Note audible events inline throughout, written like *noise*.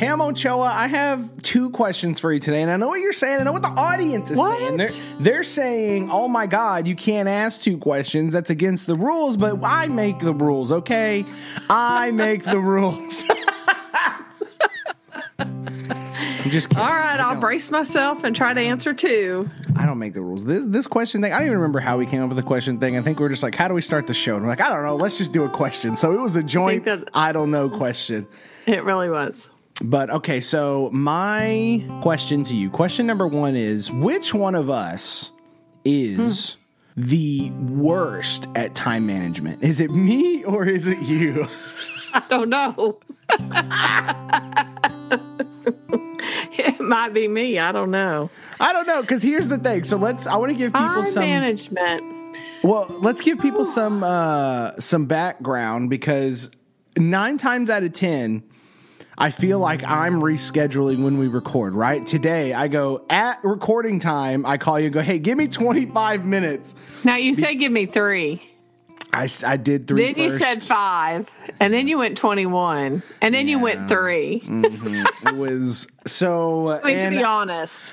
Pam Ochoa, I have two questions for you today, and I know what you're saying. I know what the audience is What? saying. They're, they're saying, oh my God, you can't ask two questions. That's against the rules, but I make the rules, okay? I make the rules. *laughs* I'm just kidding. All right, I'll brace myself and try to answer two. I don't make the rules. This this question thing, I don't even remember how we came up with the question thing. I think we are just like, how do we start the show? And we're like, I don't know. Let's just do a question. So it was a joint that- I don't know question. It really was. But okay, so my question to you, question number one is which one of us is the worst at time management? Is it me or is it you? *laughs* I don't know. it might be me. I don't know. I don't know, because here's the thing. So let's I want to give people Time some management. Well, let's give people some uh, some background because nine times out of ten, I feel like I'm rescheduling when we record. Right today, I go at recording time. I call you, and go, hey, give me 25 minutes. Now you say give me three. I, I did three. Then you said five, and then you went twenty-one, and then you went three. Mm-hmm. it was so. *laughs* I mean, to be honest,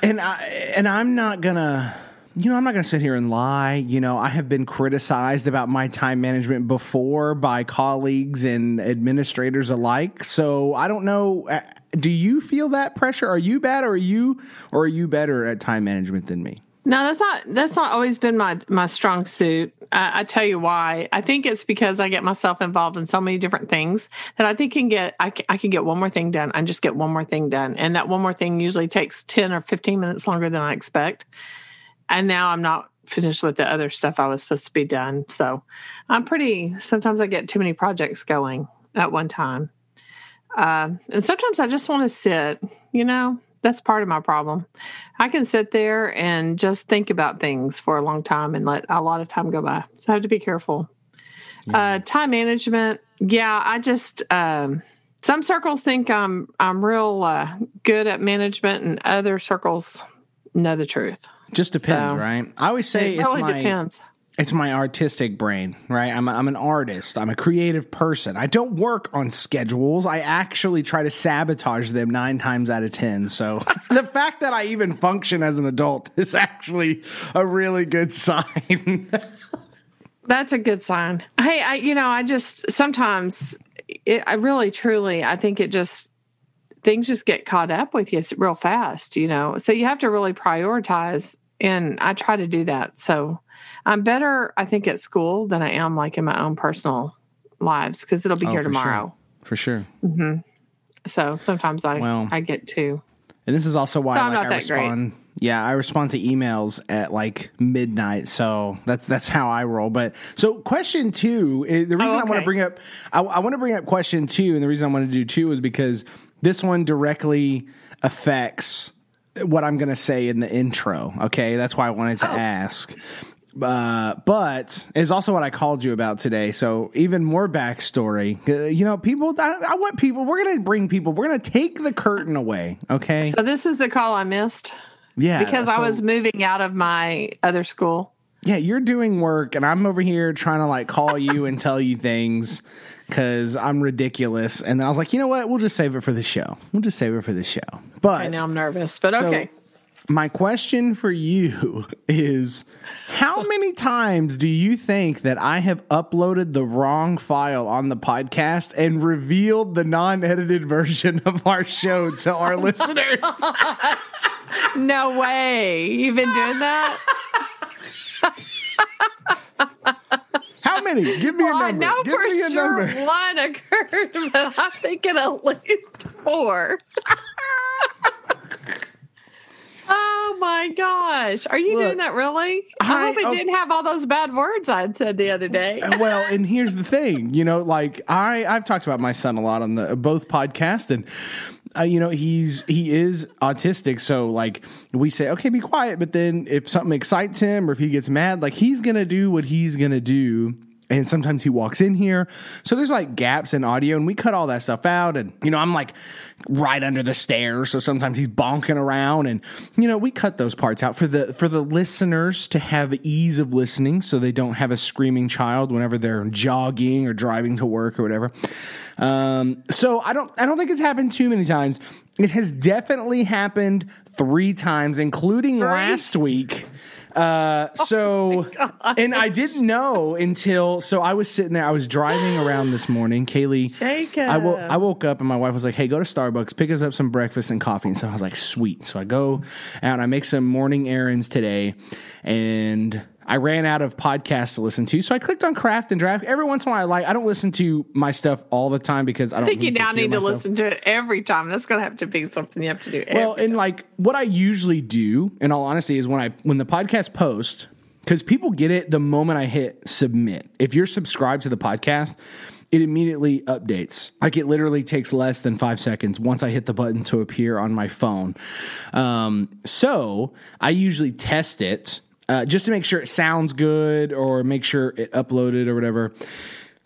and I and I'm not gonna you know I'm not gonna sit here and lie you know I have been criticized about my time management before by colleagues and administrators alike so I don't know uh, do you feel that pressure are you bad or are you or are you better at time management than me no, that's not that's not always been my my strong suit. I, I tell you why. I think it's because I get myself involved in so many different things that I think can get I can, I can get one more thing done and just get one more thing done, and that one more thing usually takes ten or fifteen minutes longer than I expect. And now I'm not finished with the other stuff I was supposed to be done. So I'm pretty. Sometimes I get too many projects going at one time, uh, and sometimes I just want to sit. You know, that's part of my problem. I can sit there and just think about things for a long time and let a lot of time go by. So I have to be careful. Uh, time management, yeah, I just um, some circles think I'm I'm real uh, good at management, and other circles know the truth. Just depends So, right I always say it it's my depends. it's my artistic brain, right? I'm, a, I'm an artist. I'm a creative person. I don't work on schedules. I actually try to sabotage them nine times out of 10. So *laughs* the fact that I even function as an adult is actually a really good sign. *laughs* That's a good sign. Hey, I you know, I just sometimes it, I really truly I think it just things just get caught up with you real fast, you know. So you have to really prioritize and I try to do that. So I'm better I think at school than I am like in my own personal lives cuz it'll be Oh, here for sure. tomorrow. For sure. Mm-hmm. So sometimes I Well, I get to And this is also why So I'm like, not I that great. Yeah, I respond to emails at like midnight, so that's that's how I roll. But so question two, eh, the reason I want to bring up, I, I want to bring up question two, and the reason I want to do two is because this one directly affects what I'm going to say in the intro. Okay, that's why I wanted to ask. Uh, but is also what I called you about today. So even more backstory. Uh, you know, people. I, I want people. We're gonna bring people. We're gonna take the curtain away. Okay. So this is the call I missed Yeah, because I was moving out of my other school. Yeah, you're doing work, and I'm over here trying to like call you and *laughs* tell you things because I'm ridiculous. And then I was like, you know what? We'll just save it for the show. We'll just save it for the show. But I know I'm nervous, but so okay. my question for you *laughs* is how many times do you think that I have uploaded the wrong file on the podcast and revealed the non-edited *laughs* version of our show to our oh listeners? No way. You've been doing that? How many? Give me Well, a I number. know Give for me a sure number. one occurred, *laughs* but I'm thinking at least four. oh my gosh. Are you Look, doing that really? I, I- hope it oh- didn't have all those bad words I said the other day. *laughs* well, and here's the thing, you know, like I I've talked about my son a lot on the both podcast and uh, you know he's he is autistic, so like we say, okay, be quiet, but then if something excites him or if he gets mad, like he's gonna do what he's gonna do. And sometimes he walks in here. So there's like gaps in audio, and we cut all that stuff out. And, you know, I'm like right under the stairs. So sometimes he's bonking around and, you know, we cut those parts out for the, for the listeners to have ease of listening so they don't have a screaming child whenever they're jogging or driving to work or whatever. Um, so I don't, I don't think it's happened too many times. It has definitely happened three times, including last week. Uh, *laughs* so, Oh and I didn't know until, so I was sitting there, I was driving around this morning. Kaylee, Jacob. I, wo- I woke up and my wife was like, hey, go to Starbucks, pick us up some breakfast and coffee. And so I was like, sweet. So I go out and I make some morning errands today. And I ran out of podcasts to listen to. So I clicked on Craft and Draft. Every once in a while, I like, I don't listen to my stuff all the time because I don't I think you now hear need to listen to it every time. That's going to have to be something you have to do. Well, and like what I usually do, in all honesty, is when I when the podcast post, because people get it the moment I hit submit. If you're subscribed to the podcast, it immediately updates. Like it literally takes less than five seconds once I hit the button to appear on my phone. Um, so I usually test it uh, just to make sure it sounds good or make sure it uploaded or whatever.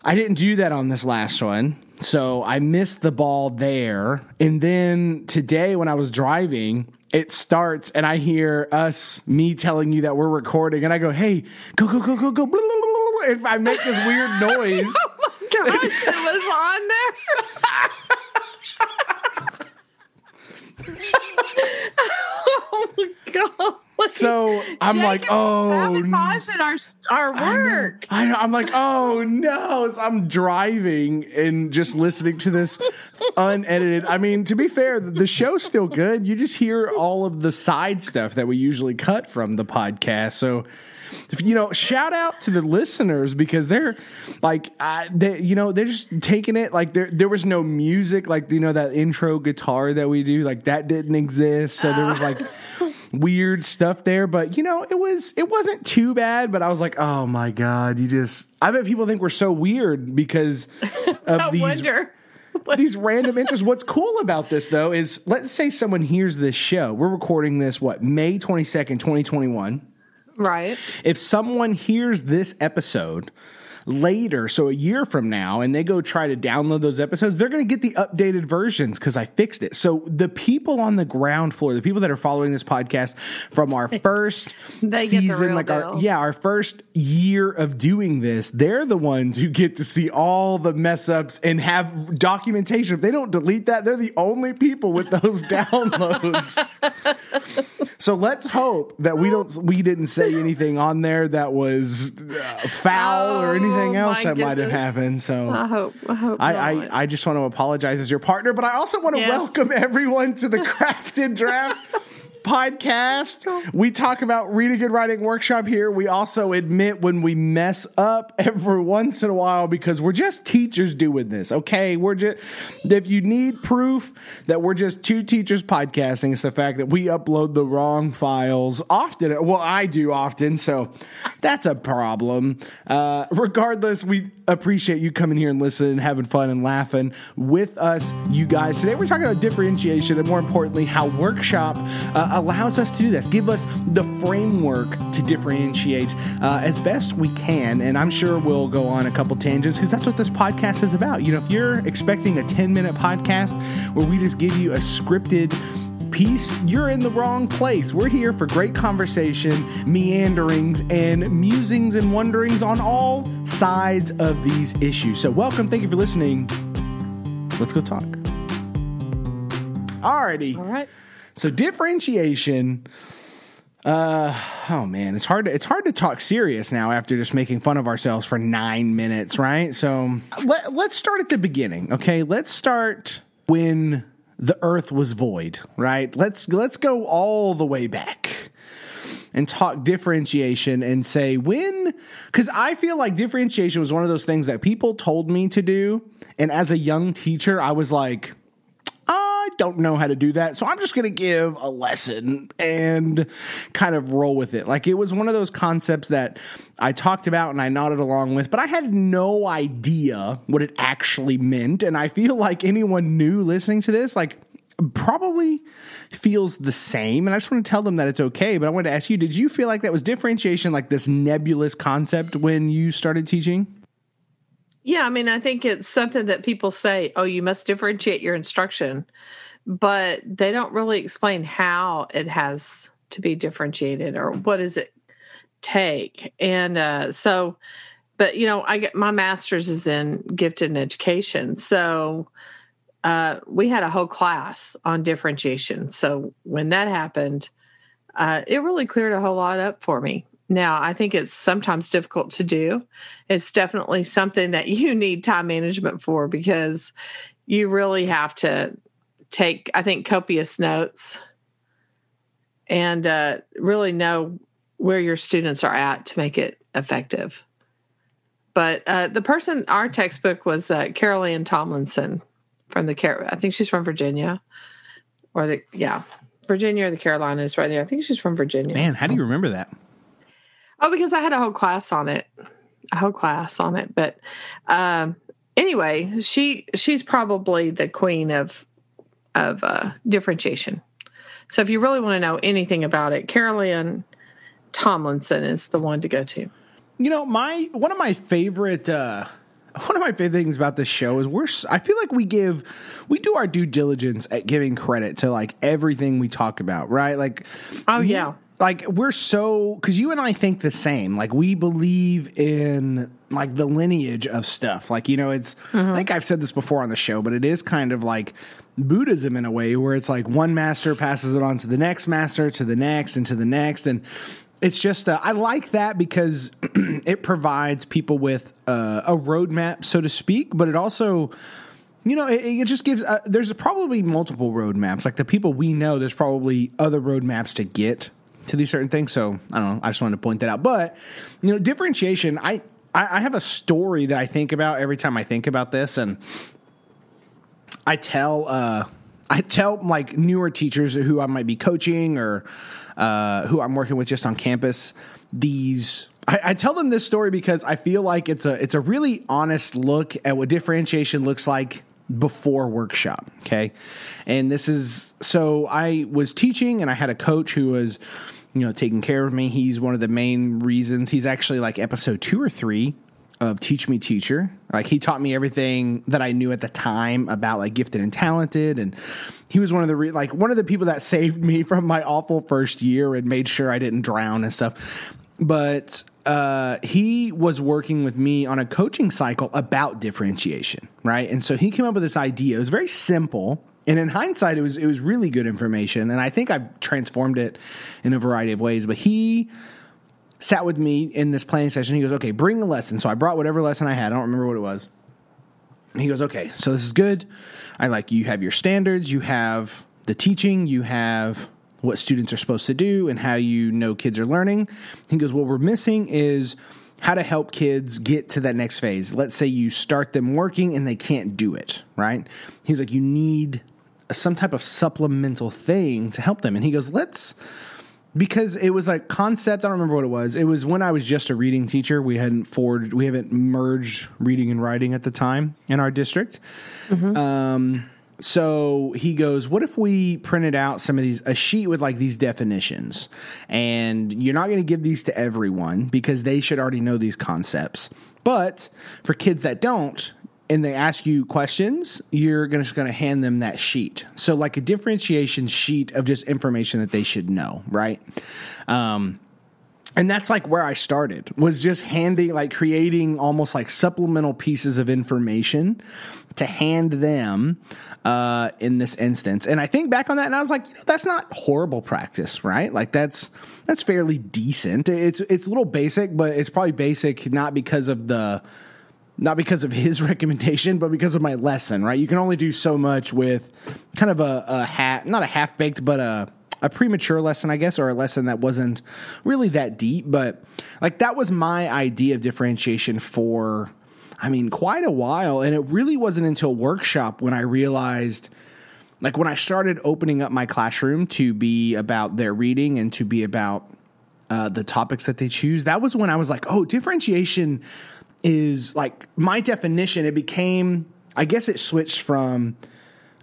I didn't do that on this last one. So I missed the ball there. And then today when I was driving, it starts and I hear us, me telling you that we're recording. And I go, hey, go, go, go, go, go. blah, blah, blah, blah, And I make this weird *laughs* noise. Oh my gosh, it was on there. *laughs* *laughs* oh my god! So I'm like, oh, sabotaging our our work. I know. I'm like, oh no. So I'm driving and just listening to this *laughs* unedited. I mean, to be fair, the show's still good. You just hear all of the side stuff that we usually cut from the podcast. So, you know, shout out to the listeners because they're like, uh, they, you know, they're just taking it like there. There was no music, like you know that intro guitar that we do, like that didn't exist. So there was like *laughs* weird stuff there, but you know, it was it wasn't too bad. But I was like, oh my god, you just I bet people think we're so weird because *laughs* of these wonder. *laughs* these random interests. What's cool about this though is let's say someone hears this show. We're recording this what May twenty second, twenty twenty one. Right. If someone hears this episode later, so a year from now, and they go try to download those episodes, they're going to get the updated versions because I fixed it. So the people on the ground floor, the people that are following this podcast from our *laughs* first They get the season, like our yeah, our first year of doing this, they're the ones who get to see all the mess ups and have documentation. If they don't delete that, they're the only people with those *laughs* downloads. So let's hope that we don't we didn't say anything on there that was uh, foul or anything Oh, else that might have happened. So I hope. I hope. I. I, I just want to apologize as your partner, but I also want to Yes. welcome everyone to the *laughs* Craft and Draft podcast. We talk about Read a Good Writing Workshop here. We also admit when we mess up every once in a while because we're just teachers doing this, okay? We're just, if you need proof that we're just two teachers podcasting, it's the fact that we upload the wrong files often. Well, I do often, so that's a problem. Uh, regardless, we appreciate you coming here and listening, and having fun and laughing with us, you guys. Today we're talking about differentiation and more importantly, how Workshop uh, allows us to do this, give us the framework to differentiate uh, as best we can. And I'm sure we'll go on a couple tangents because that's what this podcast is about. You know, if you're expecting a 10 minute podcast where we just give you a scripted piece, you're in the wrong place. We're here for great conversation, meanderings, and musings and wonderings on all sides of these issues. So, welcome. Thank you for listening. Let's go talk. Alrighty. All right. So differentiation. Uh oh man, it's hard to it's hard to talk serious now after just making fun of ourselves for nine minutes, right? So let, let's start at the beginning, okay? Let's start when the earth was void, right? Let's let's go all the way back and talk differentiation and say when because i feel like differentiation was one of those things that people told me to do and as a young teacher i was like I don't know how to do that. So I'm just going to give a lesson and kind of roll with it. Like it was one of those concepts that I talked about and I nodded along with, but I had no idea what it actually meant. And I feel like anyone new listening to this, like, probably feels the same. And I just want to tell them that it's okay. But I wanted to ask you, did you feel like that was differentiation, like this nebulous concept when you started teaching? Yeah, I mean, I think it's something that people say, oh, you must differentiate your instruction, but they don't really explain how it has to be differentiated or what does it take. And uh, so, but you know, I get my master's is in gifted and education. So uh, we had a whole class on differentiation. So when that happened, uh, it really cleared a whole lot up for me. Now, I think it's sometimes difficult to do. It's definitely something that you *laughs* need time management for because you really have to take, I think, copious notes and uh, really know where your students are at to make it effective. But uh, the person, our textbook was uh, Carol Ann Tomlinson from the. I think she's from Virginia, or the yeah, Virginia or the Carolinas, right there. I think she's from Virginia. Man, how do you remember that? Oh, because I had a whole class on it, a whole class on it. But um, anyway, she she's probably the queen of of uh, differentiation. So if you really want to know anything about it, Carol Ann Tomlinson is the one to go to. You know, my one of my favorite uh one of my favorite things about this show is we're I feel like we give we do our due diligence at giving credit to like everything we talk about, right? Like Oh yeah. Like we're so cuz you and I think the same. Like we believe in like the lineage of stuff. Like you know, it's mm-hmm. I think I've said this before on the show, but it is kind of like Buddhism in a way where it's like one master passes it on to the next master, to the next, and to the next. And it's just uh, I like that because *clears throat* it provides people with uh, a roadmap, so to speak, but it also you know, it, it just gives. Uh, there's probably multiple roadmaps. Like the people we know, there's probably other roadmaps to get to these certain things. So I don't know. I just wanted to point that out. But you know, differentiation. I I, I have a story that I think about every time I think about this, and I tell uh, I tell like newer teachers who I might be coaching or uh, who I'm working with just on campus these I, I, tell them this story because I feel like it's a it's a really honest look at what differentiation looks like before workshop. Okay, and this is so I was teaching and I had a coach who was you know taking care of me. He's one of the main reasons. He's actually like episode two or three of Teach Me Teacher. Like he taught me everything that I knew at the time about like gifted and talented and he was one of the re- like one of the people that *laughs* saved me from my awful first year and made sure I didn't drown and stuff. But uh, he was working with me on a coaching cycle about differentiation, right? And so he came up with this idea. It was very simple, and in hindsight, it was it was really good information. And I think I've transformed it in a variety of ways. But he sat with me in this planning session. He goes, okay, bring a lesson. So I brought whatever lesson I had. I don't remember what it was. he goes, okay, so this is good. I like you have your standards, you have the teaching, you have what students are supposed to do and how you know kids are learning. He goes, what we're missing is how to help kids get to that next phase. Let's say you start them working and they can't do it, right? He's like, you need some type of supplemental thing to help them. And he goes, let's because it was like concept. I don't remember what it was. It was when I was just a reading teacher. We hadn't forged, we haven't merged reading and writing at the time in our district. Mm-hmm. Um, so he goes, "What if we printed out some of these a sheet with like these definitions, and you're not going to give these to everyone because they should already know these concepts, but for kids that don't, and they ask you questions, you're gonna, just going to hand them that sheet. So, like a differentiation sheet of just information that they should know, right? Um, and that's like where I started was just handing, like creating almost like supplemental pieces of information to hand them uh, in this instance. And I think back on that, and I was like, you know, that's not horrible practice, right? Like that's that's fairly decent. It's it's a little basic, but it's probably basic not because of the not because of his *laughs* recommendation, but because of my lesson, right? You can only do so much with kind of a, a hat, not a half baked, but a, a premature lesson, I guess, or a lesson that wasn't really that deep. But like that was my idea of differentiation for, I mean, quite a while. And it really wasn't until workshop when I realized, like, when I started opening up my classroom to be about their reading and to be about uh, the topics that they choose, that was when I was like, oh, differentiation is like my definition. It became, I guess, it switched from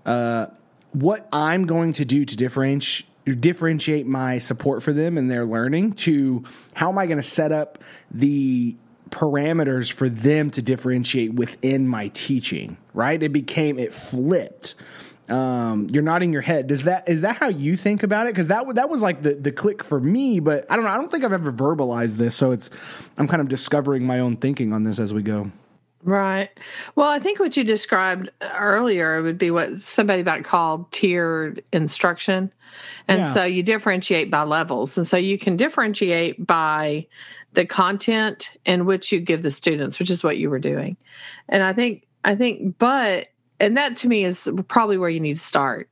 uh, what I'm going to do to differentiate differentiate my support for them and their learning to how am I going to set up the parameters for them to differentiate within my teaching, right? It became, it flipped. Um, you're nodding your head. Does that is that how you think about it? Because that that was like the the click for me, but I don't know. I don't think I've ever verbalized this, so it's I'm kind of discovering my own thinking on this as we go. Right. Well, I think what you described earlier would be what somebody might call tiered instruction. And yeah. so you differentiate by levels. And so you can differentiate by the content in which you give the students, which is what you were doing. And I think, I think, but, and that to me is probably where you need to start.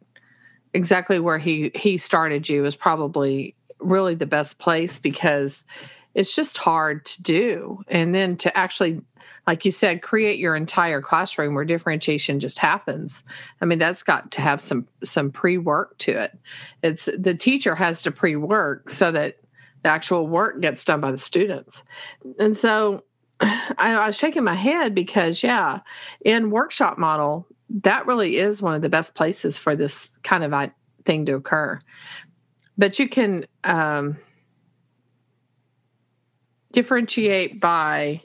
Exactly where he he started you is probably really the best place because it's just hard to do. And then to actually like you said, create your entire classroom where differentiation just happens. I mean, that's got to have some some pre-work to it. It's the teacher has to pre-work so that the actual work gets done by the students. And so *sighs* I, I was shaking my head because yeah, in workshop model, that really is one of the best places for this kind of thing to occur. But you can um, differentiate by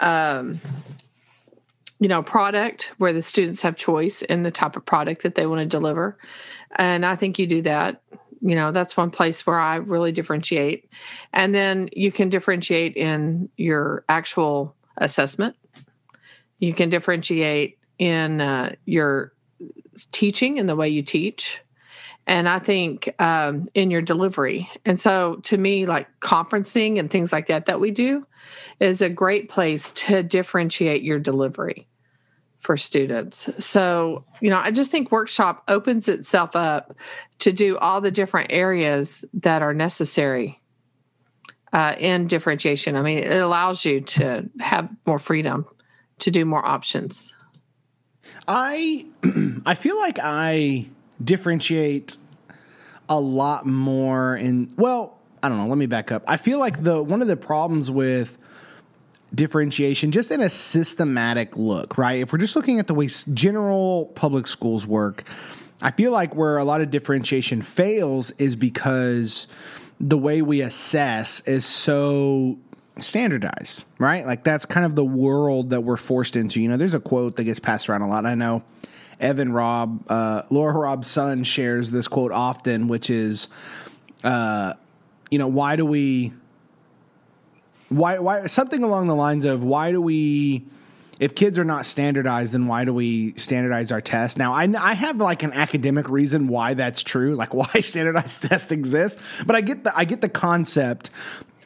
um, you know, product where the students have choice in the type of product that they want to deliver. And I think you do that. You know, that's one place where I really differentiate. And then you can differentiate in your actual assessment. You can differentiate in uh, your teaching and the way you teach and I think um, in your delivery. And so, to me, like conferencing and things like that that we do is a great place to differentiate your delivery for students. So, you know, I just think workshop opens itself up to do all the different areas that are necessary uh, in differentiation. I mean, it allows you to have more freedom to do more options. I *clears throat* I feel like I differentiate a lot more in well i don't know let me back up. I feel like the one of the problems with differentiation just in a systematic look right? If we're just looking at the way general public schools work i feel like where a lot of differentiation fails is because the way we assess is so standardized right like that's kind of the world that we're forced into you know there's a quote that gets passed around a lot i know Evan Robb, uh, Laura Robb's son shares this quote often, which is, uh, you know, why do we, why, why, something along the lines of, why do we, if kids are not standardized, then why do we standardize our tests? Now, I, I have like an academic reason why that's true, like *laughs* why standardized tests exist, but I get the I get the concept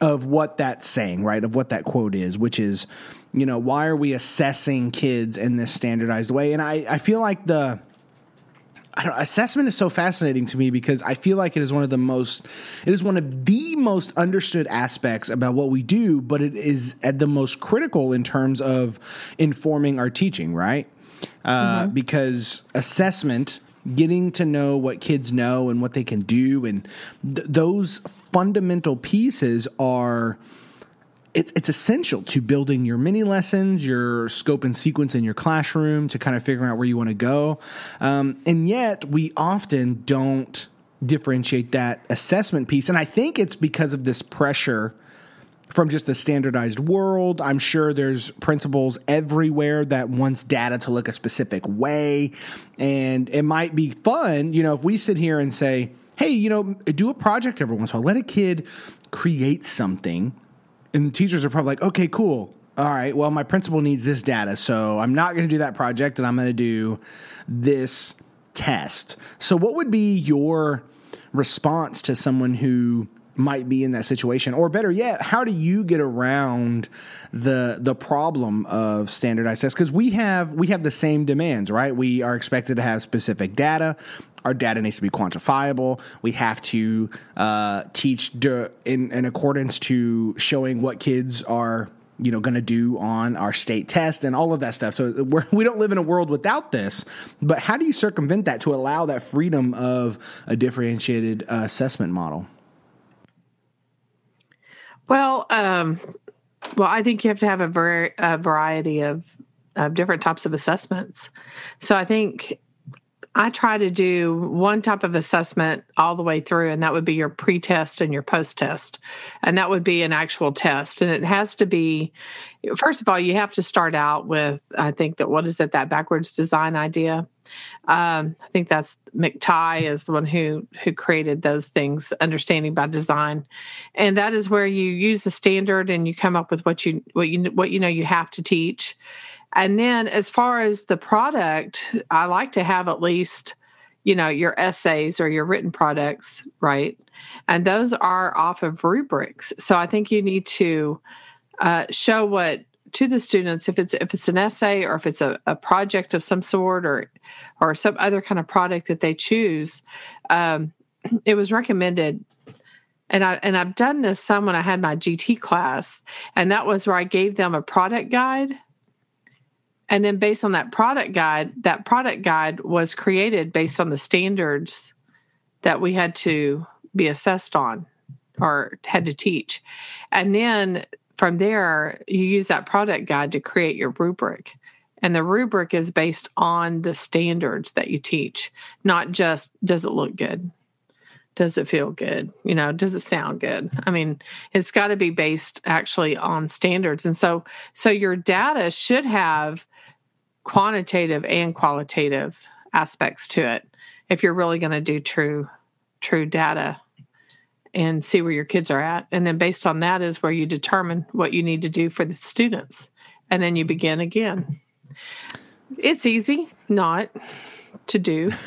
of what that's saying, right? Of what that quote is, which is, you know, why are we assessing kids in this standardized way? And I, I feel like the assessment is so fascinating to me because I feel like it is one of the most, it is one of the most understood aspects about what we do, but it is at the most critical in terms of informing our teaching, right? Uh, mm-hmm. Because assessment getting to know what kids know and what they can do and th- those fundamental pieces are it's it's essential to building your mini lessons, your scope and sequence in your classroom to kind of figuring out where you want to go. Um, and yet, we often don't differentiate that assessment piece. And I think it's because of this pressure from just the standardized world. I'm sure there's principals everywhere that wants data to look a specific way. And it might be fun, you know, if we sit here and say, hey, you know, do a project every once in a while, let a kid create something. And teachers are probably like, okay, cool. All right, well, my principal needs this data, so I'm not going to do that project and I'm going to do this test. So, what would be your response to someone who might be in that situation. Or better yet how do you get around the the problem of standardized tests? Because we have we have the same demands right? We are expected to have specific data. Our data needs to be quantifiable. We have to uh, teach in, in accordance to showing what kids are you know going to do on our state test and all of that stuff. So we're, we do not live in a world without this but how do you circumvent that to allow that freedom of a differentiated uh, assessment model well, um, well, I think you have to have a, ver- a variety of, of different types of assessments. So I think I try to do one type of assessment all the way through, and that would be your pre test and your post test. And that would be an actual test. And it has to be, first of all, you have to start out with, I think that what is it, that backwards design idea? Um, I think that's McTighe is the one who who created those things, understanding by design, and that is where you use the standard and you come up with what you what you what you know you have to teach, and then as far as the product, I like to have at least, you know, your essays or your written products, right? And those are off of rubrics. So I think you need to uh, show what to the students if it's if it's an essay or if it's a, a project of some sort or or some other kind of product that they choose um, it was recommended and I and I've done this some when I had my GT class, and that was where I gave them a product guide and then based on that product guide, that product guide was created based on the standards that we had to be assessed on or had to teach. And then from there, you use that product guide to create your rubric. And the rubric is based on the standards that you teach, not just does it look good? Does it feel good? You know, does it sound good? I mean, it's got to be based actually on standards. And so so your data should have quantitative and qualitative aspects to it if you're really going to do true true data and see where your kids are at. And then based on that is where you determine what you need to do for the students and then you begin again. It's easy not to do. *laughs*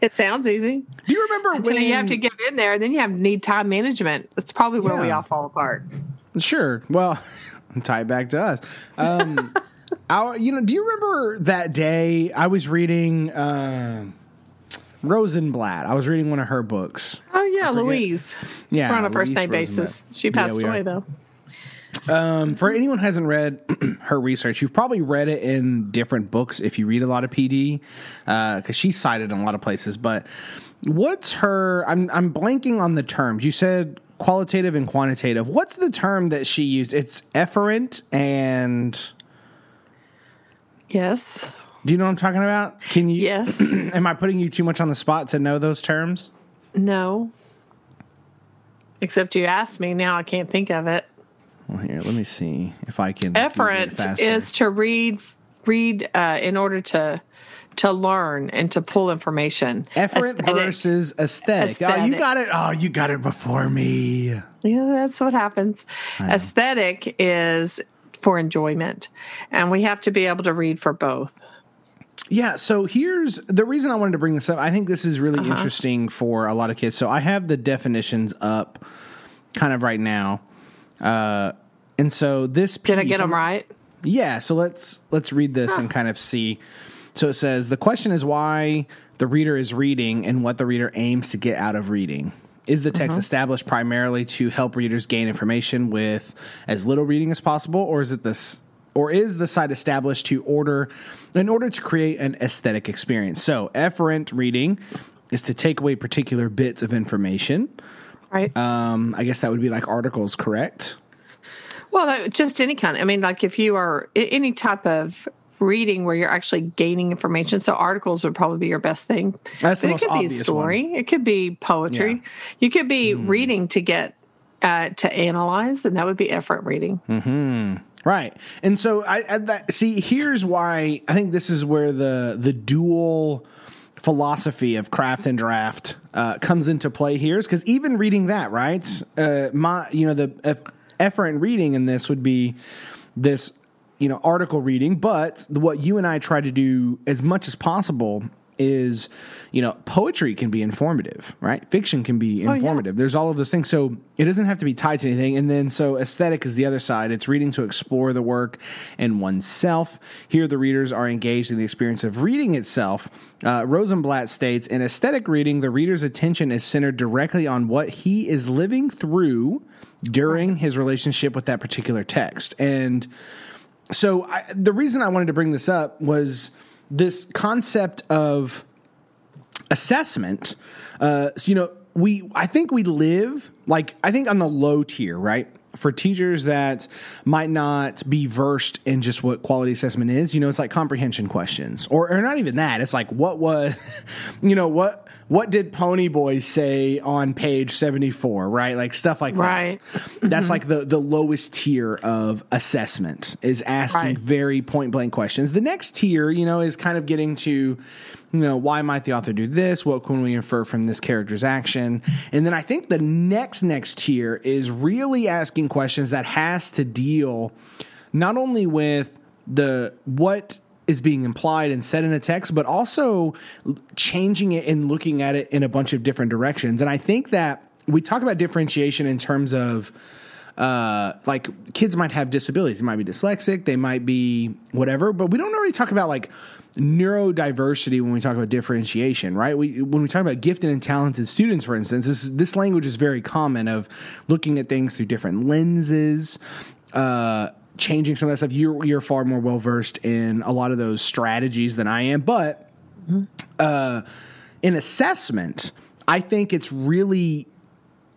It sounds easy. Do you remember Until when you have to get in there and then you have need time management. That's probably where yeah. we all fall apart. Sure. Well *laughs* tie it back to us um, *laughs* I, you know, do you remember that day I was reading uh, Rosenblatt? I was reading one of her books. Oh yeah, Louise. Yeah, We're on a first name basis. She passed yeah, away though. Um, for anyone who hasn't read *clears throat* her research, you've probably read it in different books if you read a lot of PD, because uh, she's cited in a lot of places. But what's her? I'm I'm blanking on the terms. You said qualitative and quantitative. What's the term that she used? It's efferent and Yes. Do you know what I'm talking about? Can you? Yes. *clears throat* am I putting you too much on the spot to know those terms? No. Except you asked me. Now I can't think of it. Well, here, let me see if I can. Efferent is to read, read uh, in order to to learn and to pull information. Efferent aesthetic. versus aesthetic. aesthetic. Oh, you got it. Oh, you got it before me. Yeah, that's what happens. Aesthetic is for enjoyment. And we have to be able to read for both. Yeah, so here's the reason I wanted to bring this up. I think this is really uh-huh. interesting for a lot of kids. So I have the definitions up kind of right now. Uh, and so this piece, Did I get them right? Yeah, so let's let's read this huh. and kind of see. So it says the question is why the reader is reading and what the reader aims to get out of reading. Is the text uh-huh. established primarily to help readers gain information with as little reading as possible, or is it this? Or is the site established to order in order to create an aesthetic experience? So, efferent reading is to take away particular bits of information. Right. Um, I guess that would be like articles, correct? Well, just any kind. I mean, like if you are any type of reading where you're actually gaining information. So articles would probably be your best thing. That's but it could be a story. One. It could be poetry. Yeah. You could be mm. reading to get uh, to analyze, and that would be efferent reading. Mm-hmm. Right, and so I, I that, see. Here's why I think this is where the the dual philosophy of craft and draft uh, comes into play here is because even reading that right uh, my you know the uh, efferent reading in this would be this you know article reading but what you and i try to do as much as possible is you know poetry can be informative right? Fiction can be informative oh, yeah. there's all of those things. So it doesn't have to be tied to anything. And then so aesthetic is the other side. It's reading to explore the work and oneself. Here the readers are engaged in the experience of reading itself. Uh, rosenblatt states in aesthetic reading the reader's attention is centered directly on what he is living through during his relationship with that particular text. And so I, the reason I wanted to bring this up was this concept of assessment. Uh, so, you know, we I think we live like I think on the low tier, right? For teachers that might not be versed in just what quality assessment is, you know, it's like comprehension questions, or or not even that. It's like what was, *laughs* you know, what what did Ponyboy say on page 74, right? Like stuff like right. that. That's mm-hmm. like the, the lowest tier of assessment is asking right. very point blank questions. The next tier, you know, is kind of getting to, you know, why might the author do this? What can we infer from this character's action? And then I think the next next tier is really asking questions that has to deal not only with the what is being implied and said in a text, but also changing it and looking at it in a bunch of different directions. And I think that we talk about differentiation in terms of uh, like kids might have disabilities. They might be dyslexic, they might be whatever, but we don't really talk about like neurodiversity when we talk about differentiation, right? We when we talk about gifted and talented students, for instance, this this language is very common of looking at things through different lenses. Uh, changing some of that stuff. You're you're far more well versed in a lot of those strategies than I am, but mm-hmm. uh, in assessment, I think it's really.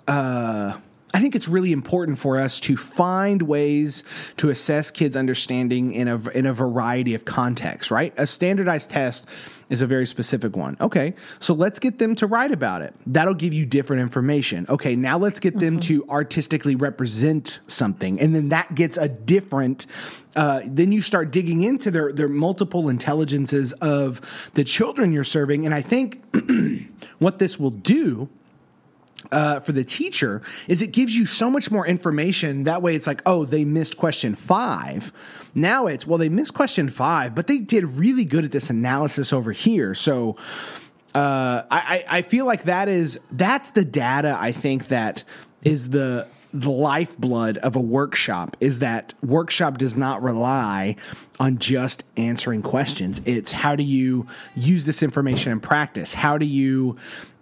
Uh, I think it's really important for us to find ways to assess kids' understanding in a in a variety of contexts. Right, a standardized test is a very specific one. Okay, so let's get them to write about it. That'll give you different information. Okay, now let's get them mm-hmm. to artistically represent something, and then that gets a different. Uh, then you start digging into their their multiple intelligences of the children you're serving, and I think *clears throat* what this will do uh, for the teacher is it gives you so much more information. That way, it's like, oh, they missed question five. Now it's, well, they missed question five, but they did really good at this analysis over here. So uh, I, I feel like that is that's the data I think that is the the lifeblood of a workshop is that workshop does not rely on just answering questions. It's how do you use this information in practice? How do you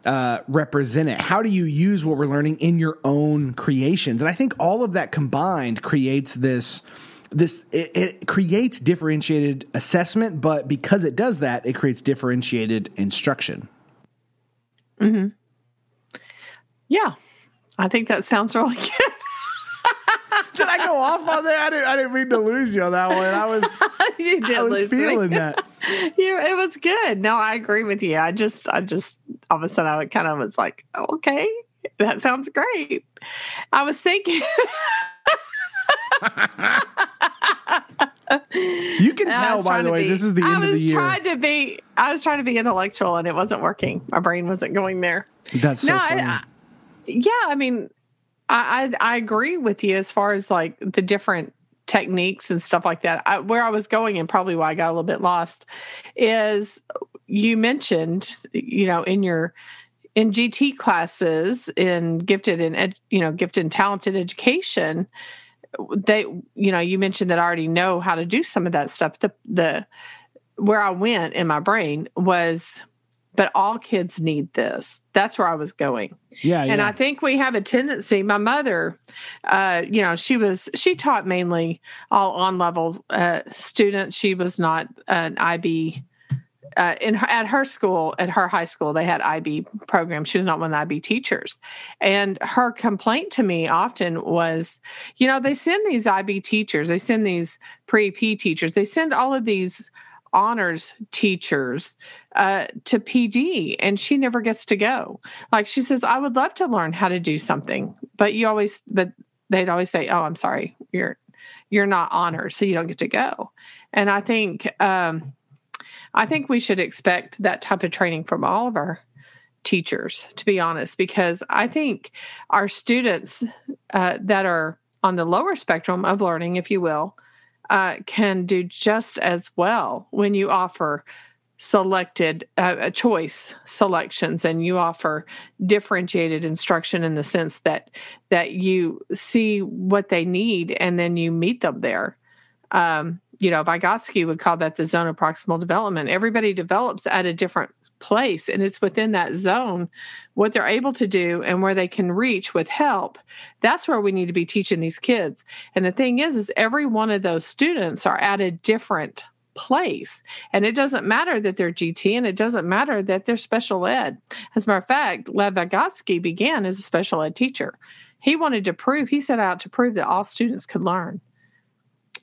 uh, represent it? How do you use what we're learning in your own creations? And I think all of that combined creates this this it, it, creates differentiated assessment, but because it does that, it creates differentiated instruction. Hmm. Yeah, I think that sounds really *laughs* good. Did I go off on that? I didn't, I didn't mean to lose you on that one. I was, *laughs* you did I was feeling me. *laughs* that. you, it was good. No, I agree with you. I just, I just, all of a sudden, I kind of was like, okay, that sounds great. I was thinking. *laughs* you can tell, by the way, be, this is the end of the year. I was trying to be, I was trying to be intellectual, and it wasn't working. My brain wasn't going there. That's so no, funny. I, I, yeah, I mean, I, I, I agree with you as far as like the different techniques and stuff like that. I, where I was going and probably why I got a little bit lost is you mentioned, you know, in your in GT classes in gifted and ed, you know gifted and talented education, they you know you mentioned that I already know how to do some of that stuff. The the where I went in my brain was but all kids need this. That's where I was going. Yeah. And yeah. I think we have a tendency, my mother, uh, you know, she was, she taught mainly all on level uh, students. She was not an IB. Uh, in her, at her school, at her high school, they had IB program. She was not one of the IB teachers, and her complaint to me often was, you know, they send these IB teachers, they send these pre P teachers, they send all of these honors teachers uh, to PD and she never gets to go. Like she says, I would love to learn how to do something, but you always, but they'd always say, "Oh, I'm sorry, you're you're not honors, so you don't get to go." And I think um, I think we should expect that type of training from all of our teachers, to be honest, because I think our students uh, that are on the lower spectrum of learning, if you will, uh, can do just as well when you offer selected uh, choice selections and you offer differentiated instruction in the sense that that you see what they need and then you meet them there. Um, you know vygotsky would call that the zone of proximal development. Everybody develops at a different place and it's within that zone what they're able to do and where they can reach with help that's where we need to be teaching these kids. And the thing is is every one of those students are at a different place. And it doesn't matter that they're gt and it doesn't matter that they're special ed. As a matter of fact lev vygotsky began as a special ed teacher. He wanted to prove he set out to prove that all students could learn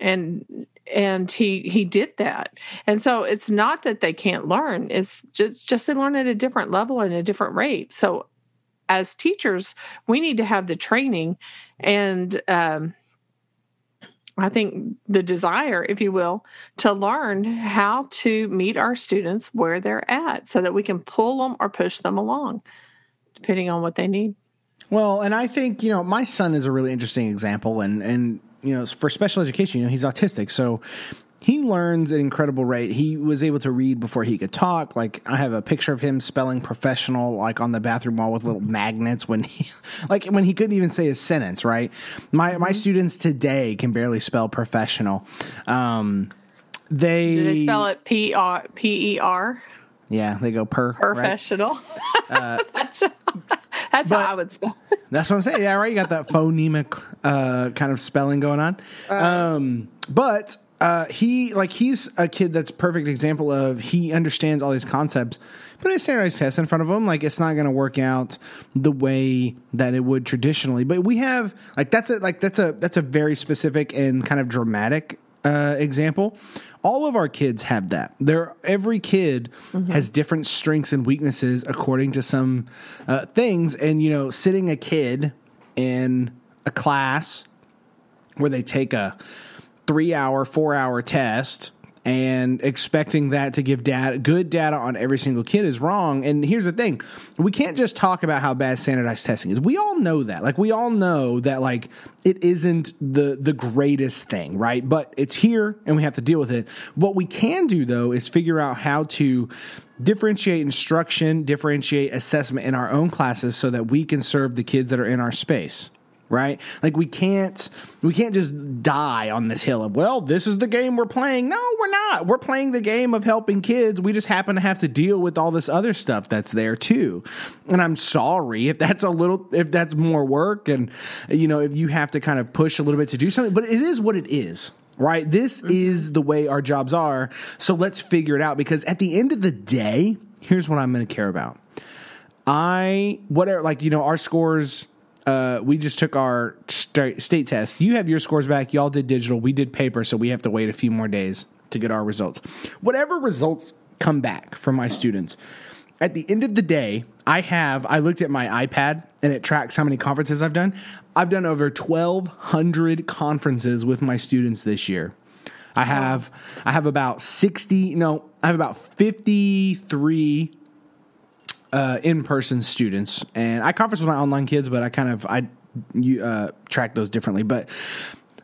and and he he did that and so it's not that they can't learn it's just just they learn at a different level and a different rate so as teachers we need to have the training and um, I think the desire, if you will, to learn how to meet our students where they're at so that we can pull them or push them along, depending on what they need. Well, and I think, you know, my son is a really interesting example and and you know, for special education, you know, he's autistic. So he learns at an incredible rate. He was able to read before he could talk. Like I have a picture of him spelling professional, like on the bathroom wall with little magnets when he, *laughs* like when he couldn't even say a sentence. Right. My my mm-hmm. students today can barely spell professional. Um, they do they spell it P R P E R. Yeah, they go per professional. Right? Uh, *laughs* that's *laughs* that's how I would spell. *laughs* That's what I'm saying. Yeah, right. You got that phonemic uh, kind of spelling going on. Right. Um, but uh, he like he's a kid that's perfect example of he understands all these concepts but a standardized test in front of him like it's not going to work out the way that it would traditionally but we have like that's a like that's a that's a very specific and kind of dramatic uh, example all of our kids have that there every kid mm-hmm. has different strengths and weaknesses according to some uh, things and you know sitting a kid in a class where they take a three hour, four hour test and expecting that to give data, good data on every single kid is wrong. And here's the thing we can't just talk about how bad standardized testing is. We all know that. Like, we all know that, like, it isn't the, the greatest thing, right? But it's here and we have to deal with it. What we can do, though, is figure out how to differentiate instruction, differentiate assessment in our own classes so that we can serve the kids that are in our space right? Like we can't we can't just die on this hill of well, this is the game we're playing. No, we're not. We're playing the game of helping kids. We just happen to have to deal with all this other stuff that's there too. And I'm sorry if that's a little if that's more work and you know, if you have to kind of push a little bit to do something, but it is what it is. Right? This mm-hmm. is the way our jobs are. So let's figure it out because at the end of the day, here's what I'm going to care about. I whatever like you know our scores uh, we just took our st- state test. You have your scores back. Y'all did digital. We did paper, so we have to wait a few more days to get our results. Whatever results come back from my students, at the end of the day, I have, I looked at my iPad and it tracks how many conferences I've done. I've done over 1,200 conferences with my students this year. I have, I have about 60, no, I have about 53 uh, in-person students, and I conference with my online kids, but I kind of I you, uh, track those differently. But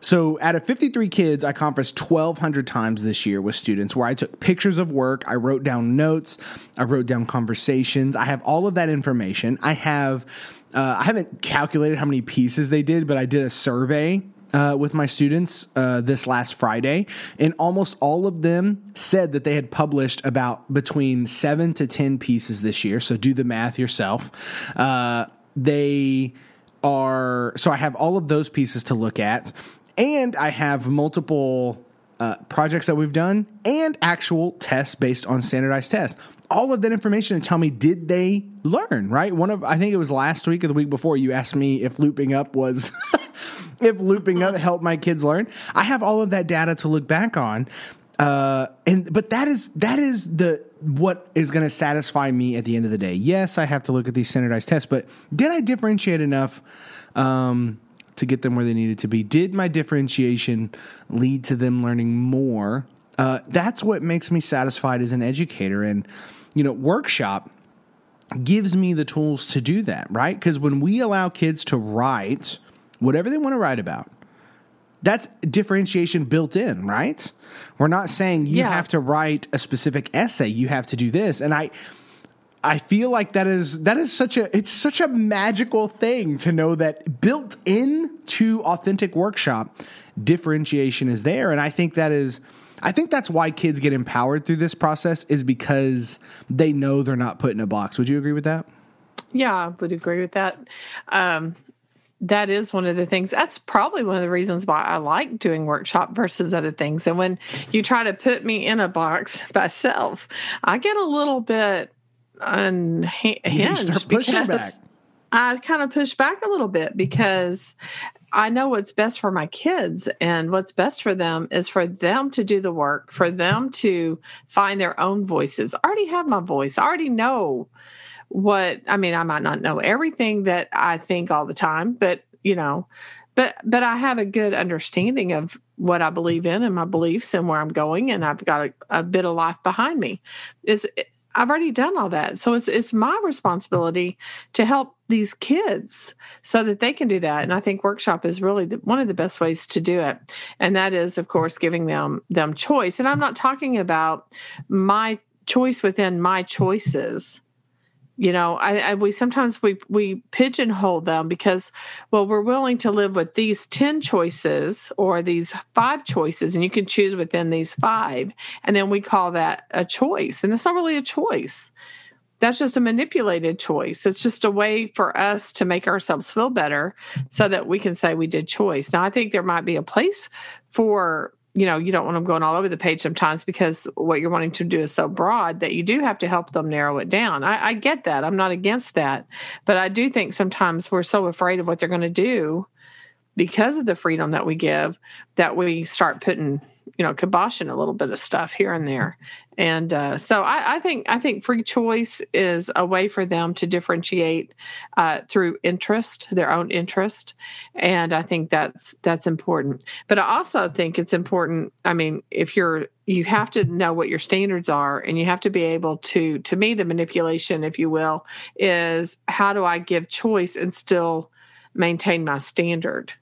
so out of 53 kids, I conferenced 1,200 times this year with students where I took pictures of work, I wrote down notes, I wrote down conversations. I have all of that information. I have. Uh, I haven't calculated how many pieces they did, but I did a survey uh, with my students uh, this last Friday, and almost all of them said that they had published about between seven to 10 pieces this year. So do the math yourself. Uh, they are, so I have all of those pieces to look at, and I have multiple. Uh, projects that we've done and actual tests based on standardized tests all of that information and tell me did they learn right one of i think it was last week or the week before you asked me if looping up was *laughs* if looping up helped my kids learn. I have all of that data to look back on. Uh, and but that is that is the what is going to satisfy me at the end of the day. Yes, I have to look at these standardized tests, but did I differentiate enough um, to get them where they needed to be? Did my differentiation lead to them learning more? Uh, that's what makes me satisfied as an educator. And you know, workshop gives me the tools to do that, right? Because when we allow kids to write whatever they want to write about. That's differentiation built in, right? We're not saying you yeah. have to write a specific essay, you have to do this. And I I feel like that is that is such a it's such a magical thing to know that built into authentic workshop differentiation is there and I think that is I think that's why kids get empowered through this process is because they know they're not put in a box. Would you agree with that? Yeah, I would agree with that. Um, that is one of the things that's probably one of the reasons why I like doing workshop versus other things. And when you try to put me in a box by *laughs* myself, I get a little bit unhinged. You start pushing back. I kind of push back a little bit because I know what's best for my kids, and what's best for them is for them to do the work, for them to find their own voices. I already have my voice, I already know what I mean. I might not know everything that I think all the time, but you know, but but I have a good understanding of what I believe in and my beliefs and where I'm going, and I've got a, a bit of life behind me. It's I've already done all that. So it's it's my responsibility to help these kids so that they can do that. And I think workshop is really the, one of the best ways to do it. And that is of course giving them them choice. And I'm not talking about my choice within my choices you know I, I, we sometimes we we pigeonhole them because well we're willing to live with these 10 choices or these five choices and you can choose within these five and then we call that a choice and it's not really a choice. That's just a manipulated choice. It's just a way for us to make ourselves feel better so that we can say we did choice. Now i think there might be a place for you know you don't want them going all over the page sometimes because what you're wanting to do is so broad that you do have to help them narrow it down. I, I, get that. I'm not against that. But i do think sometimes we're so afraid of what they're going to do because of the freedom that we give that we start putting you know kiboshing a little bit of stuff here and there. And uh, so I, I, think i think free choice is a way for them to differentiate uh, through interest their own interest. And i think that's that's important. But i also think it's important i mean if you're you have to know what your standards are and you have to be able to to me the manipulation if you will is how do i give choice and still maintain my standard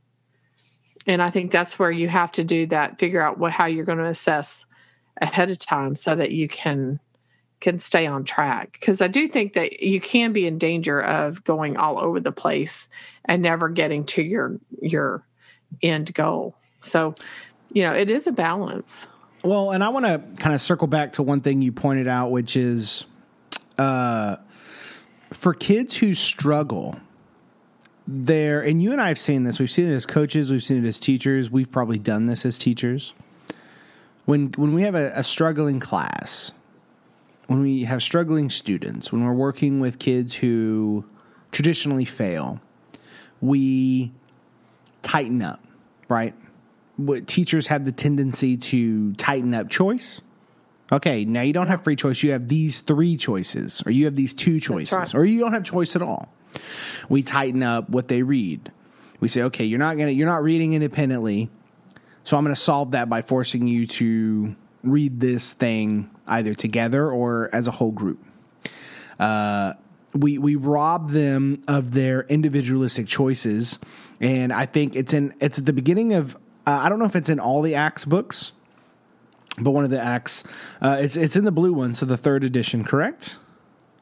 and I think that's where you have to do that, figure out what how you're going to assess ahead of time so that you can can stay on track because I do think that you can be in danger of going all over the place and never getting to your your end goal. So, you know, it is a balance. Well, and I want to kind of circle back to one thing you pointed out which is uh for kids who struggle there, and you and I have seen this. We've seen it as coaches. We've seen it as teachers. We've probably done this as teachers. When when we have a, a struggling class, when we have struggling students, when we're working with kids who traditionally fail, we tighten up, right? What teachers have the tendency to tighten up choice. Okay, now you don't have free choice. You have these three choices, or you have these two choices, right. or you don't have choice at all we tighten up what they read. We say, okay, you're not gonna you're not reading independently, so I'm gonna solve that by forcing you to read this thing either together or as a whole group. Uh, we we rob them of their individualistic choices, and I think it's in it's at the beginning of uh, I don't know if it's in all the Acts books, but one of the Acts uh, it's it's in the blue one, so the third edition, correct?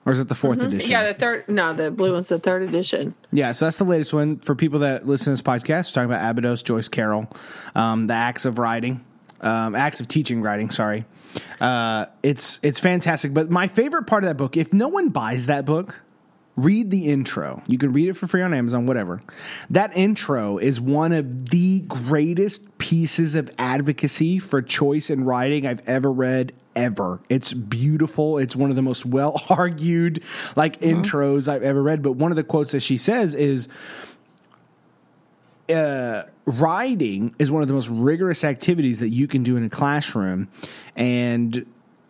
Or is it the 4th mm-hmm. edition? Yeah, the third. No, the blue one's the third edition. Yeah, so that's the latest one. For people that listen to this podcast, we're talking about Abydos, Joyce Carol, um, the acts of writing, um, acts of teaching writing. Sorry, uh, it's it's fantastic. But my favorite part of that book, if no one buys that book, read the intro. You can read it for free on Amazon, whatever. That intro is one of the greatest pieces of advocacy for choice in writing I've ever read ever. It's beautiful. It's one of the most well argued like mm-hmm. intros I've ever read. But one of the quotes that she says is uh, writing is one of the most rigorous activities that you can do in a classroom. And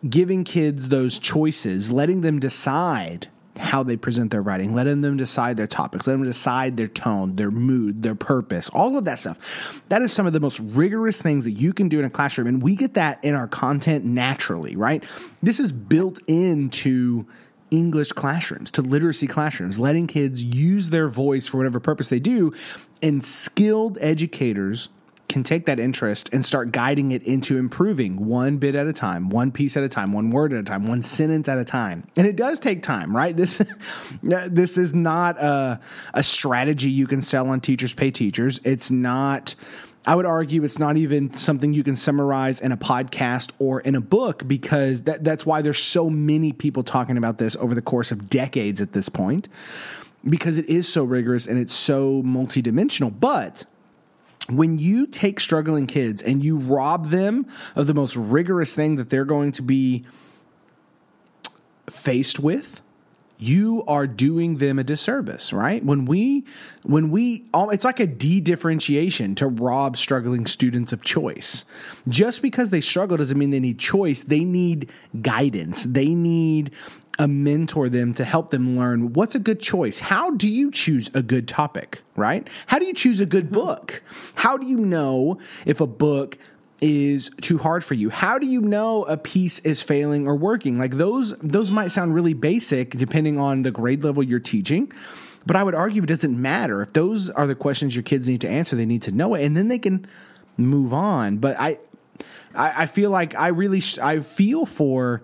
giving kids those choices, letting them decide how they present their writing, letting them decide their topics, letting them decide their tone, their mood, their purpose, all of that stuff. That is some of the most rigorous things that you can do in a classroom. And we get that in our content naturally, right? This is built into English classrooms, to literacy classrooms, letting kids use their voice for whatever purpose they do. And skilled educators can take that interest and start guiding it into improving one bit at a time, one piece at a time, one word at a time, one sentence at a time. And it does take time, right? This *laughs* this is not a, a strategy you can sell on teachers pay teachers. It's not I would argue it's not even something you can summarize in a podcast or in a book because that, that's why there's so many people talking about this over the course of decades at this point because it is so rigorous and it's so multidimensional. But when you take struggling kids and you rob them of the most rigorous thing that they're going to be faced with you are doing them a disservice, right? When we, when we, it's like a de-differentiation to rob struggling students of choice. Just because they struggle doesn't mean they need choice. They need guidance. They need a mentor them to help them learn what's a good choice. How do you choose a good topic, right? How do you choose a good book? How do you know if a book is too hard for you? How do you know a piece is failing or working? Like those those might sound really basic depending on the grade level you're teaching. But I would argue it doesn't matter. If those are the questions your kids need to answer, they need to know it and then they can move on. But I I, I feel like I really I feel for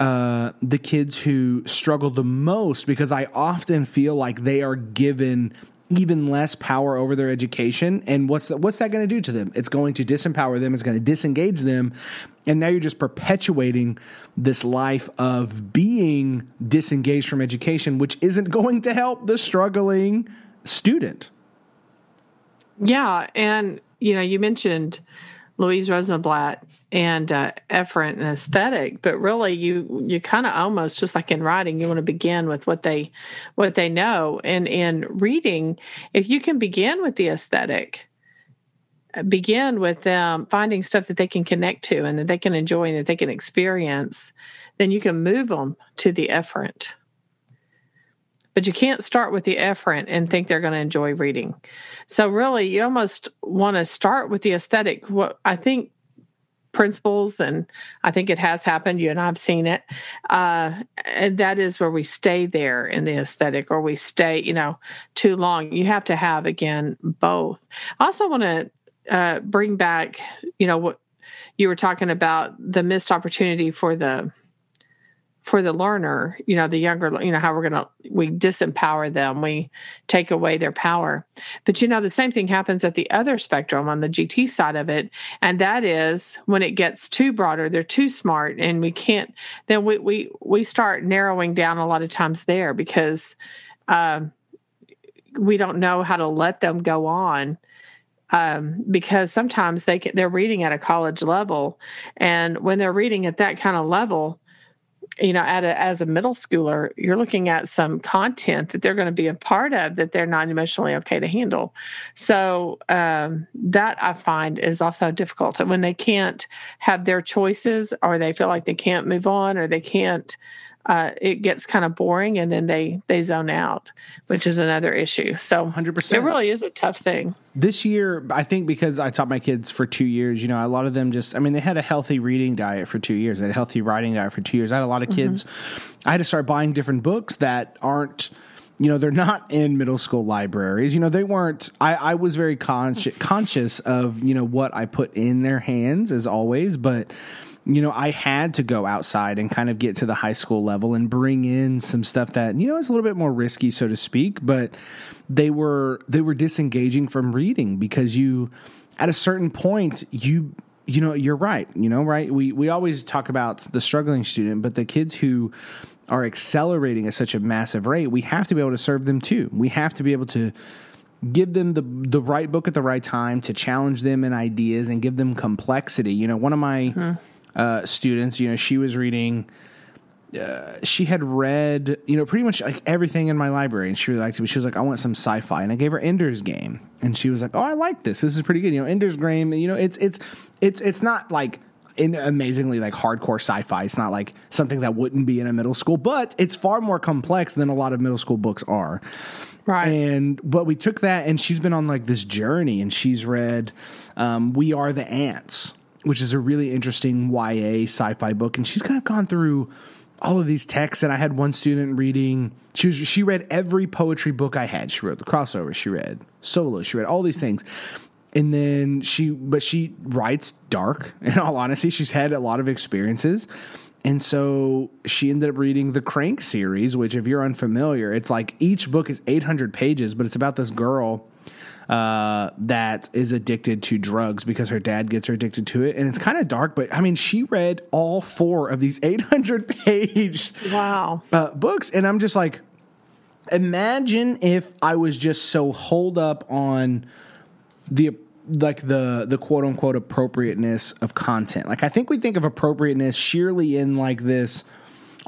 uh, the kids who struggle the most because I often feel like they are given even less power over their education. And what's that, what's that going to do to them? It's going to disempower them. It's going to disengage them. And now you're just perpetuating this life of being disengaged from education, which isn't going to help the struggling student. Yeah, and you know, you mentioned Louise Rosenblatt and uh, efferent and aesthetic, but really you you kind of almost just like in writing, you want to begin with what they what they know, and in reading, if you can begin with the aesthetic, uh, begin with them finding stuff that they can connect to and that they can enjoy and that they can experience, then you can move them to the efferent. But you can't start with the efferent and think they're going to enjoy reading. So really, you almost want to start with the aesthetic. What I think principles, and I think it has happened. You and I've seen it. Uh, and that is where we stay there in the aesthetic, or we stay, you know, too long. You have to have again both. I also want to uh, bring back, you know, what you were talking about the missed opportunity for the for the learner, you know, the younger, you know, how we're going to, we disempower them, we take away their power. But, you know, the same thing happens at the other spectrum on the GT side of it. And that is when it gets too broader, they're too smart and we can't, then we, we, we start narrowing down a lot of times there because um, we don't know how to let them go on um, because sometimes they can, they're reading at a college level, and when they're reading at that kind of level, you know, at a, as a middle schooler, you're looking at some content that they're going to be a part of that they're not emotionally okay to handle. So um, that I find is also difficult when they can't have their choices, or they feel like they can't move on, or they can't uh, it gets kind of boring and then they they zone out, which is another issue. So 100%. It really is a tough thing. This year, I think because I taught my kids for two years, you know, a lot of them just, I mean, they had a healthy reading diet for two years, they had a healthy writing diet for two years. I had a lot of mm-hmm. kids. Mm-hmm. I had to start buying different books that aren't you know they're not in middle school libraries you know they weren't i, I was very consci- conscious of you know what i put in their hands as always but you know, I had to go outside and kind of get to the high school level and bring in some stuff that, you know, is a little bit more risky, so to speak, but they were they were disengaging from reading because you at a certain point you you know, you're right, you know, right? We we always talk about the struggling student, but the kids who are accelerating at such a massive rate, we have to be able to serve them too. We have to be able to give them the the right book at the right time to challenge them in ideas and give them complexity. You know, one of my hmm uh, students. You know, she was reading. Uh, she had read, you know, pretty much like everything in my library, and she really liked it. But she was like, "I want some sci-fi," and I gave her Ender's Game, and she was like, "Oh, I like this. This is pretty good." You know, Ender's Game. You know, it's it's it's it's not like in amazingly like hardcore sci-fi. It's not like something that wouldn't be in a middle school, but it's far more complex than a lot of middle school books are. Right. And but we took that, and she's been on like this journey, and she's read um, "We Are the Ants." Which is a really interesting YA sci-fi book, and she's kind of gone through all of these texts. And I had one student reading; she was she read every poetry book I had. She wrote the crossover, she read solo, she read all these things. And then she, but she writes dark. *laughs* In all honesty, she's had a lot of experiences. And so she ended up reading the Crank series, which, if you're unfamiliar, it's like each book is 800 pages, but it's about this girl uh, that is addicted to drugs because her dad gets her addicted to it. And it's kind of dark, but I mean, she read all four of these *laughs* 800 page wow uh, books. And I'm just like, imagine if I was just so holed up on the like the the quote unquote appropriateness of content. Like I think we think of appropriateness sheerly in like this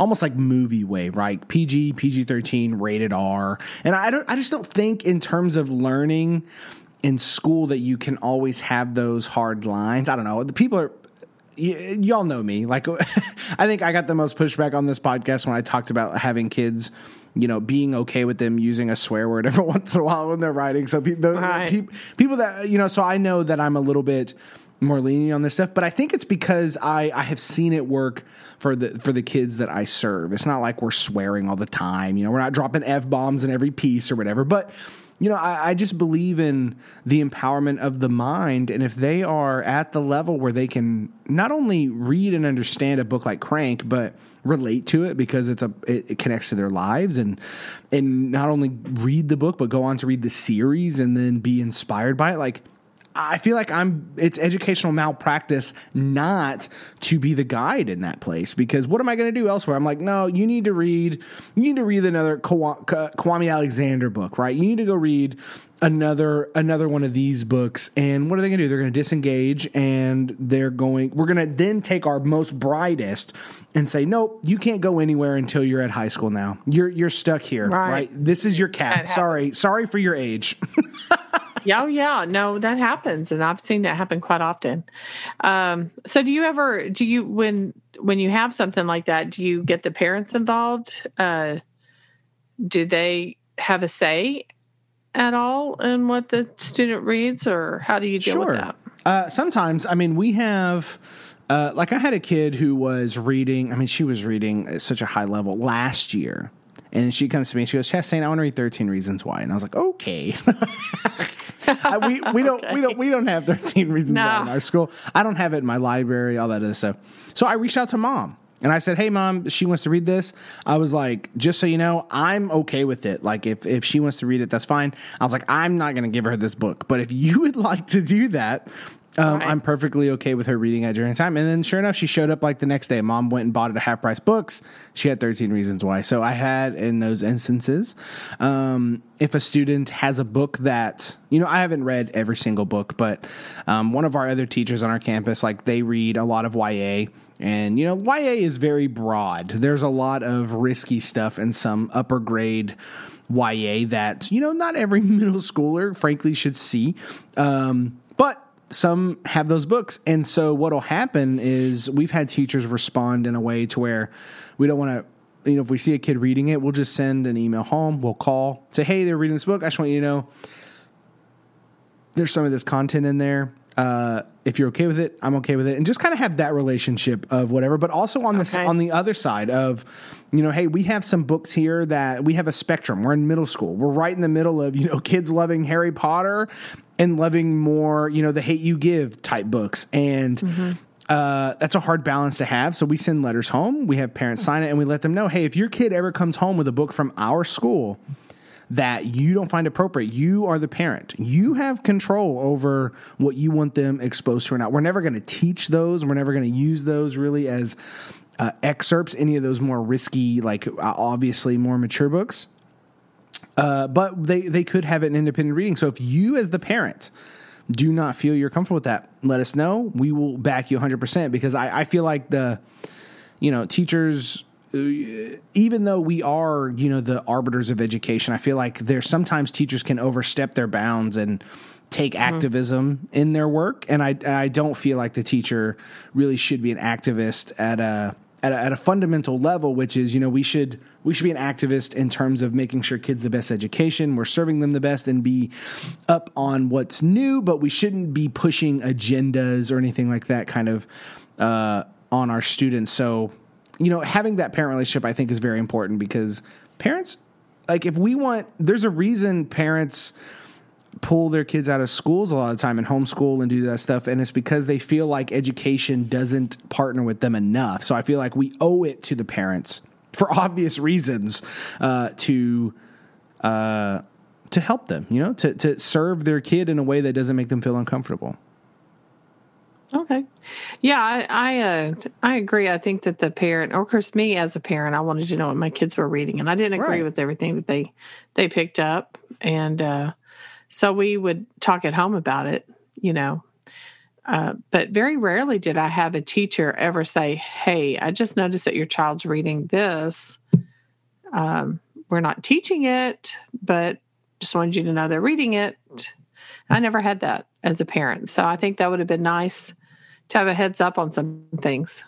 almost like movie way, right? PG, PG thirteen, rated R, and I don't, I just don't think in terms of learning in school that you can always have those hard lines. I don't know. The people are y- y'all know me. Like, *laughs* I think I got the most pushback on this podcast when I talked about having kids, you know, being okay with them using a swear word *laughs* every once in a while when they're writing. So pe- the, Right. pe- people that you know, so I know that I'm a little bit more lenient on this stuff, but I think it's because I I have seen it work for the for the kids that I serve. It's not like we're swearing all the time. You know, we're not dropping f bombs in every piece or whatever, but you know, I, I just believe in the empowerment of the mind. And if they are at the level where they can not only read and understand a book like Crank, but relate to it because it's a it, it connects to their lives and and not only read the book but go on to read the series and then be inspired by it like I feel like I'm it's educational malpractice not to be the guide in that place because what am I going to do elsewhere? I'm like, no, you need to read you need to read another Kwa- Kwame Alexander book, right? You need to go read another another one of these books and what are they going to do? They're going to disengage and they're going we're going to then take our most brightest and say, "Nope, you can't go anywhere until you're at high school now. You're you're stuck here, Right. right? This is your cap. Sorry. Sorry for your age." *laughs* Yeah, oh, yeah, no, that happens, and I've seen that happen quite often. Um, so, do you ever do you when when you have something like that? Do you get the parents involved? Uh, do they have a say at all in what the student reads, or how do you deal with that? Uh, sometimes, I mean, we have. Uh, like I had a kid who was reading. I mean, she was reading at such a high level last year, and she comes to me and she goes, "Chastain, I want to read Thirteen Reasons Why," and I was like, "Okay." *laughs* I- we *laughs* we don't we don't we don't have Thirteen Reasons Why in our school. I don't have it in my library, all that other stuff. So I reached out to mom. And I said, "Hey, mom, she wants to read this." I was like, "Just so you know, I'm okay with it. Like, if if she wants to read it, that's fine." I was like, "I'm not going to give her this book, but if you would *laughs* like to do that, um, Right. I'm perfectly okay with her reading it during time." And then, sure enough, she showed up like the next day. Mom went and bought it at half price books. She had 13 reasons why. So I had in those instances, um, if a student has a book that you know, I haven't read every single book, but um, one of our other teachers on our campus, like they read a lot of YA. And you know, YA is very broad. There's a lot of risky stuff in some upper grade YA that you know not every *laughs* middle schooler, frankly, should see. Um, but some have those books, and so what'll happen is we've had teachers respond in a way to where we don't want to. You know, if we see a kid reading it, we'll just send an email home. We'll call, say, "Hey, they're reading this book. I just want you to know there's some of this content in there. Uh, if you're okay with it, I'm okay with it, and just kind of have that relationship of whatever. But also on this Okay. on the other side of, you know, hey, we have some books here that we have a spectrum. We're in middle school. We're right in the middle of you know kids loving Harry Potter and loving more you know the Hate You Give type books, and uh, that's a hard balance to have. So we send letters home. We have parents sign it, and we let them know, hey, if your kid ever comes home with a book from our school that you don't find appropriate, you are the parent. You have control over what you want them exposed to or not. We're never going to teach those. We're never going to use those really as uh, excerpts. Any of those more risky, like obviously more mature books. Uh, but they they could have an independent reading. So if you as the parent do not feel you're comfortable with that, let us know. We will back you 100% because I, I feel like the you know teachers uh, even though we are you know the arbiters of education i feel like there's sometimes teachers can overstep their bounds and take activism in their work and I, and I don't feel like the teacher really should be an activist at a at a, at a fundamental level, which is, you know, we should we should be an activist in terms of making sure kids the best education, we're serving them the best, and be up on what's new. But we shouldn't be pushing agendas or anything like that, kind of uh, on our students. So, you know, having that parent relationship, I think, is very important because parents, like, if we want, there's a reason parents pull their kids out of schools a lot of time and homeschool and do that stuff and it's because they feel like education doesn't partner with them enough so i feel like we owe it to the parents for *laughs* obvious reasons uh, to uh, to help them you know to, to serve their kid in a way that doesn't make them feel uncomfortable Okay. Yeah, I I, uh, I agree. I think that the parent, or of course, me as a parent, I wanted to know what my kids were reading, and I didn't agree Right. with everything that they they picked up, and uh, so we would talk at home about it. You know, Uh, but very rarely did I have a teacher ever say, Hey, I just noticed that your child's reading this. Um, we're not teaching it, but just wanted you to know they're reading it. I never had that as a parent. So I think that would have been nice to have a heads up on some things.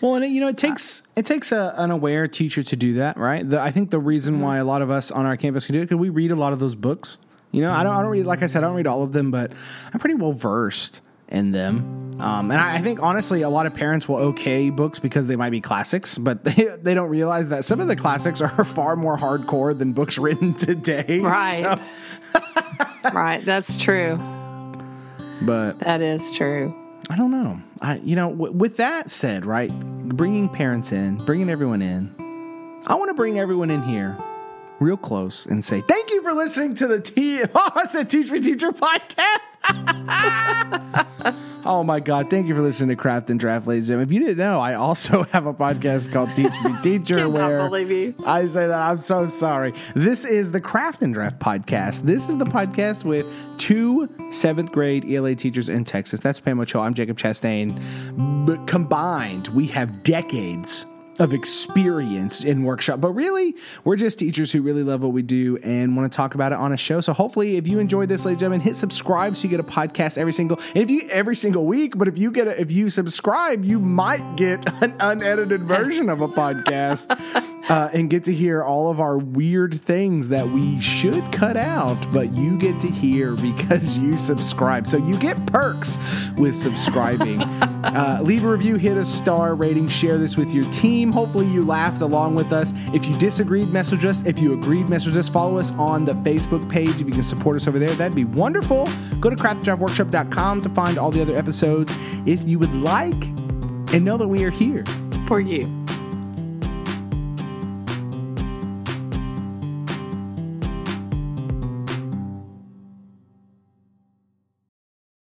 Well, and it, you know, it takes it takes a, an aware teacher to do that, right? The, I think the reason mm-hmm. why a lot of us on our campus can do it because we read a lot of those books. You know, I don't, I don't read, like I said, I don't read all of them, but I'm pretty well versed in them. Um, and I, I, think honestly, a lot of parents will okay books because they might be classics, but *laughs* they, they don't realize that some of the classics are *laughs* far more hardcore than books *laughs* written today. Right. So. right. That's true. But that is true. I don't know. I, you know, w- with that said, right, bringing parents in, bringing everyone in, I want to bring everyone in here real close and say thank you for listening to the T. *laughs* Oh, I said Teach Me Teacher podcast. *laughs* oh my God! Thank you for listening to Craft and Draft, ladies and gentlemen. If you didn't know, I also *laughs* have a podcast called Teach Me Teacher. where. I say that I'm so sorry. This is the Craft and Draft podcast. This is the podcast with two seventh grade ELA teachers in Texas. That's Pam Ochoa. I'm Jacob Chastain. But combined, we have decades of experience in workshop. But really, we're just teachers who really love what we do and want to talk about it on a show. So hopefully, if you enjoyed this, ladies and gentlemen, hit subscribe so you get a podcast every single and if you every single week. But if you get a, if you subscribe, you might get an unedited version of a podcast *laughs* uh, and get to hear all of our weird things that we should cut out, but you get to hear because *laughs* you subscribe. So you get perks with subscribing. *laughs* uh, leave a review, hit a star rating, share this with your team. Hopefully, you laughed along with us. If you disagreed, message us. If you agreed, message us. Follow us on the Facebook page. If you can support us over there, that'd be wonderful. Go to craftdraftworkshop.com to find all the other episodes if you would like and know that we are here for you.